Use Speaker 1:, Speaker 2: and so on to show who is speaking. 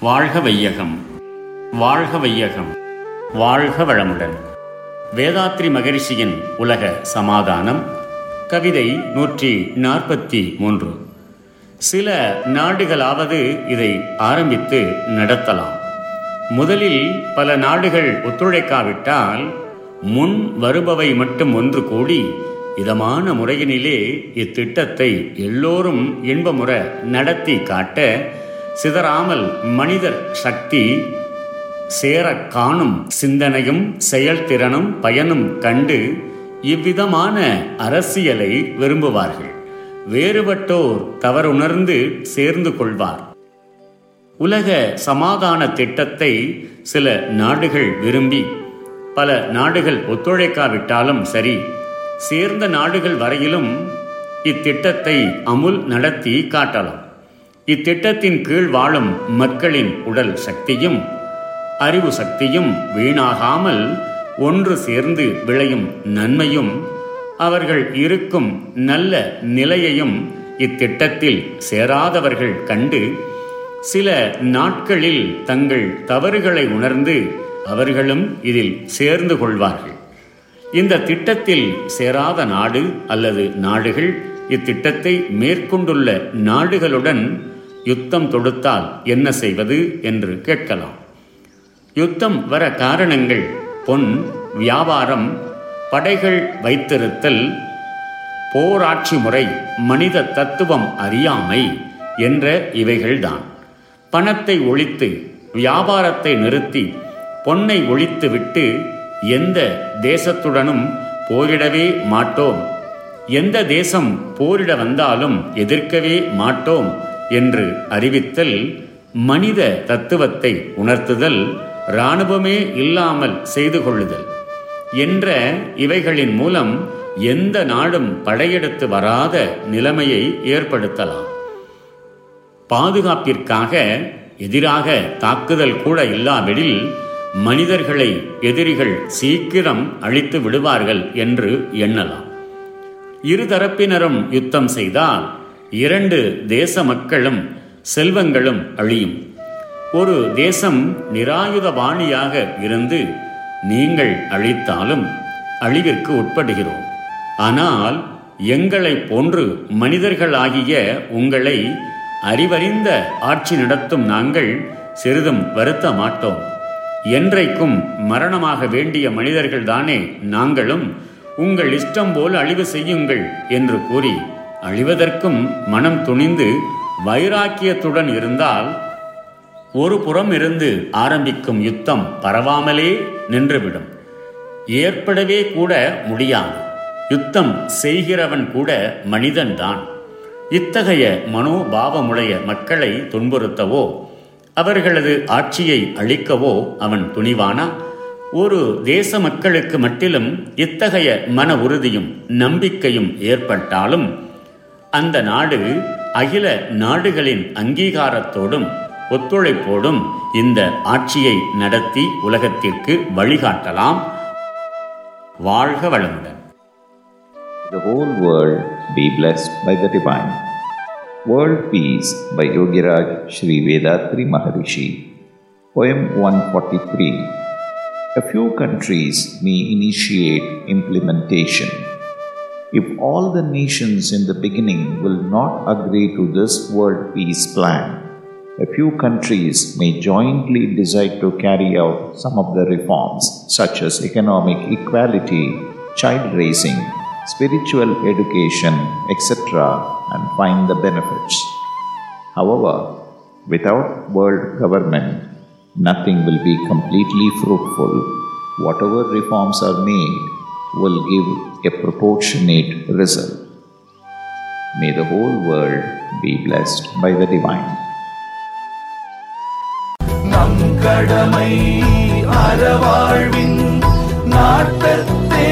Speaker 1: வாழ்க வையகம். வாழ்க வையகம். வாழ்க வளமுடன். வேதாத்ரி மகரிஷியின் உலக சமாதானம் கவிதை நூற்றி நாற்பத்தி மூன்று. சில நாடுகளாவது இதை ஆரம்பித்து நடத்தலாம். முதலில் பல நாடுகள் ஒத்துழைக்காவிட்டால் முன் வருபவை மட்டும் ஒன்று கூடி இதமான முறையினிலே இத்திட்டத்தை எல்லோரும் இன்பமுற நடத்தி காட்ட சிதறாமல் மனிதர் சக்தி சேரக் காணும் சிந்தனையும் செயல்திறனும் பயனும் கண்டு இவ்விதமான அரசியலை விரும்புவார்கள். வேறுபட்டோர் தவறுணர்ந்து சேர்ந்து கொள்வார். உலக சமாதான திட்டத்தை சில நாடுகள் விரும்பி பல நாடுகள் ஒத்துழைக்காவிட்டாலும் சரி சேர்ந்த நாடுகள் வரையிலும் இத்திட்டத்தை அமுல் நடத்தி காட்டலாம். இத்திட்டத்தின் கீழ் வாழும் மக்களின் உடல் சக்தியும் அறிவு சக்தியும் வீணாகாமல் ஒன்று சேர்ந்து விளையும் நன்மையும் அவர்கள் இருக்கும் நல்ல நிலையையும் இத்திட்டத்தில் சேராதவர்கள் கண்டு சில நாட்களில் தங்கள் தவறுகளை உணர்ந்து அவர்களும் இதில் சேர்ந்து கொள்வார்கள். இந்த திட்டத்தில் சேராத நாடு அல்லது நாடுகள் இத்திட்டத்தை மேற்கொண்டுள்ள நாடுகளுடன் யுத்தம் தொடுத்தால் என்ன செய்வது என்று கேட்கலாம். யுத்தம் வர காரணங்கள் பொன் வியாபாரம் படைகள் வைத்திருத்தல் போராட்சி முறை மனித தத்துவம் அறியாமை என்ற இவைகள்தான். பணத்தை ஒழித்து வியாபாரத்தை நிறுத்தி பொன்னை ஒழித்துவிட்டு எந்த தேசத்துடனும் போரிடவே மாட்டோம். எந்த தேசம் போரிட வந்தாலும் எதிர்க்கவே மாட்டோம். என்று அறிவித்தல் மனித தத்துவத்தை உணர்த்துதல் இராணுவமே இல்லாமல் செய்து கொள்ளுதல் என்ற இவைகளின் மூலம் எந்த நாடும் படையெடுத்து வராத நிலைமையை ஏற்படுத்தலாம். பாதுகாப்பிற்காக எதிராக தாக்குதல் கூட இல்லாவிடில் மனிதர்களை எதிரிகள் சீக்கிரம் அழித்து விடுவார்கள் என்று எண்ணலாம். இருதரப்பினரும் யுத்தம் செய்தால் இரண்டு தேச மக்களும் செல்வங்களும் அழியும். ஒரு தேசம் நிராயுதபாணியாக இருந்து நீங்கள் அழித்தாலும் அழிவிற்கு உட்படுகிறோம். ஆனால் எங்களை போன்று மனிதர்களாகிய உங்களை அறிவறிந்த ஆட்சி நடத்தும் நாங்கள் சிறிதும் வருத்த மாட்டோம் என்றைக்கும் மரணமாக வேண்டிய மனிதர்கள்தானே நாங்களும் உங்கள் இஷ்டம் போல் அழிவு செய்யுங்கள் என்று கூறி அழிவதற்கும் மனம் துணிந்து வைராக்கியத்துடன் இருந்தால் ஒரு புறம் இருந்து ஆரம்பிக்கும் யுத்தம் பரவாமலே நின்றுவிடும். ஏற்படவே கூட முடியாது. யுத்தம் செய்கிறவன் கூட மனிதன்தான். இத்தகைய மனோபாவமுடைய மக்களை துன்புறுத்தவோ அவர்களது ஆட்சியை அழிக்கவோ அவன் துணிவானா? ஒரு தேச மக்களுக்கு மட்டிலும் இத்தகைய மன உறுதியும் நம்பிக்கையும் ஏற்பட்டாலும் அந்த நாடு அகில நாடுகளின் அங்கீகாரத்தோடும் ஒத்துழைப்போடும் இந்த ஆட்சியை நடத்தி உலகத்திற்கு வழிகாட்டலாம் வாழ்க வளமுடன்
Speaker 2: The whole world be blessed by the divine. World Peace by Yogiraj Sri Vedatri Maharishi. Poem 143. A few countries may initiate implementation. If all the nations in the beginning will not agree to this world peace plan, a few countries may jointly decide to carry out some of the reforms, such as economic equality, child raising, spiritual education, etc., and find the benefits. However, without world government, nothing will be completely fruitful. Whatever reforms are made will give a proportionate result. May the whole world be blessed by the divine.
Speaker 3: நம் கடமை அறவாழ்வின் நாட்டத்தே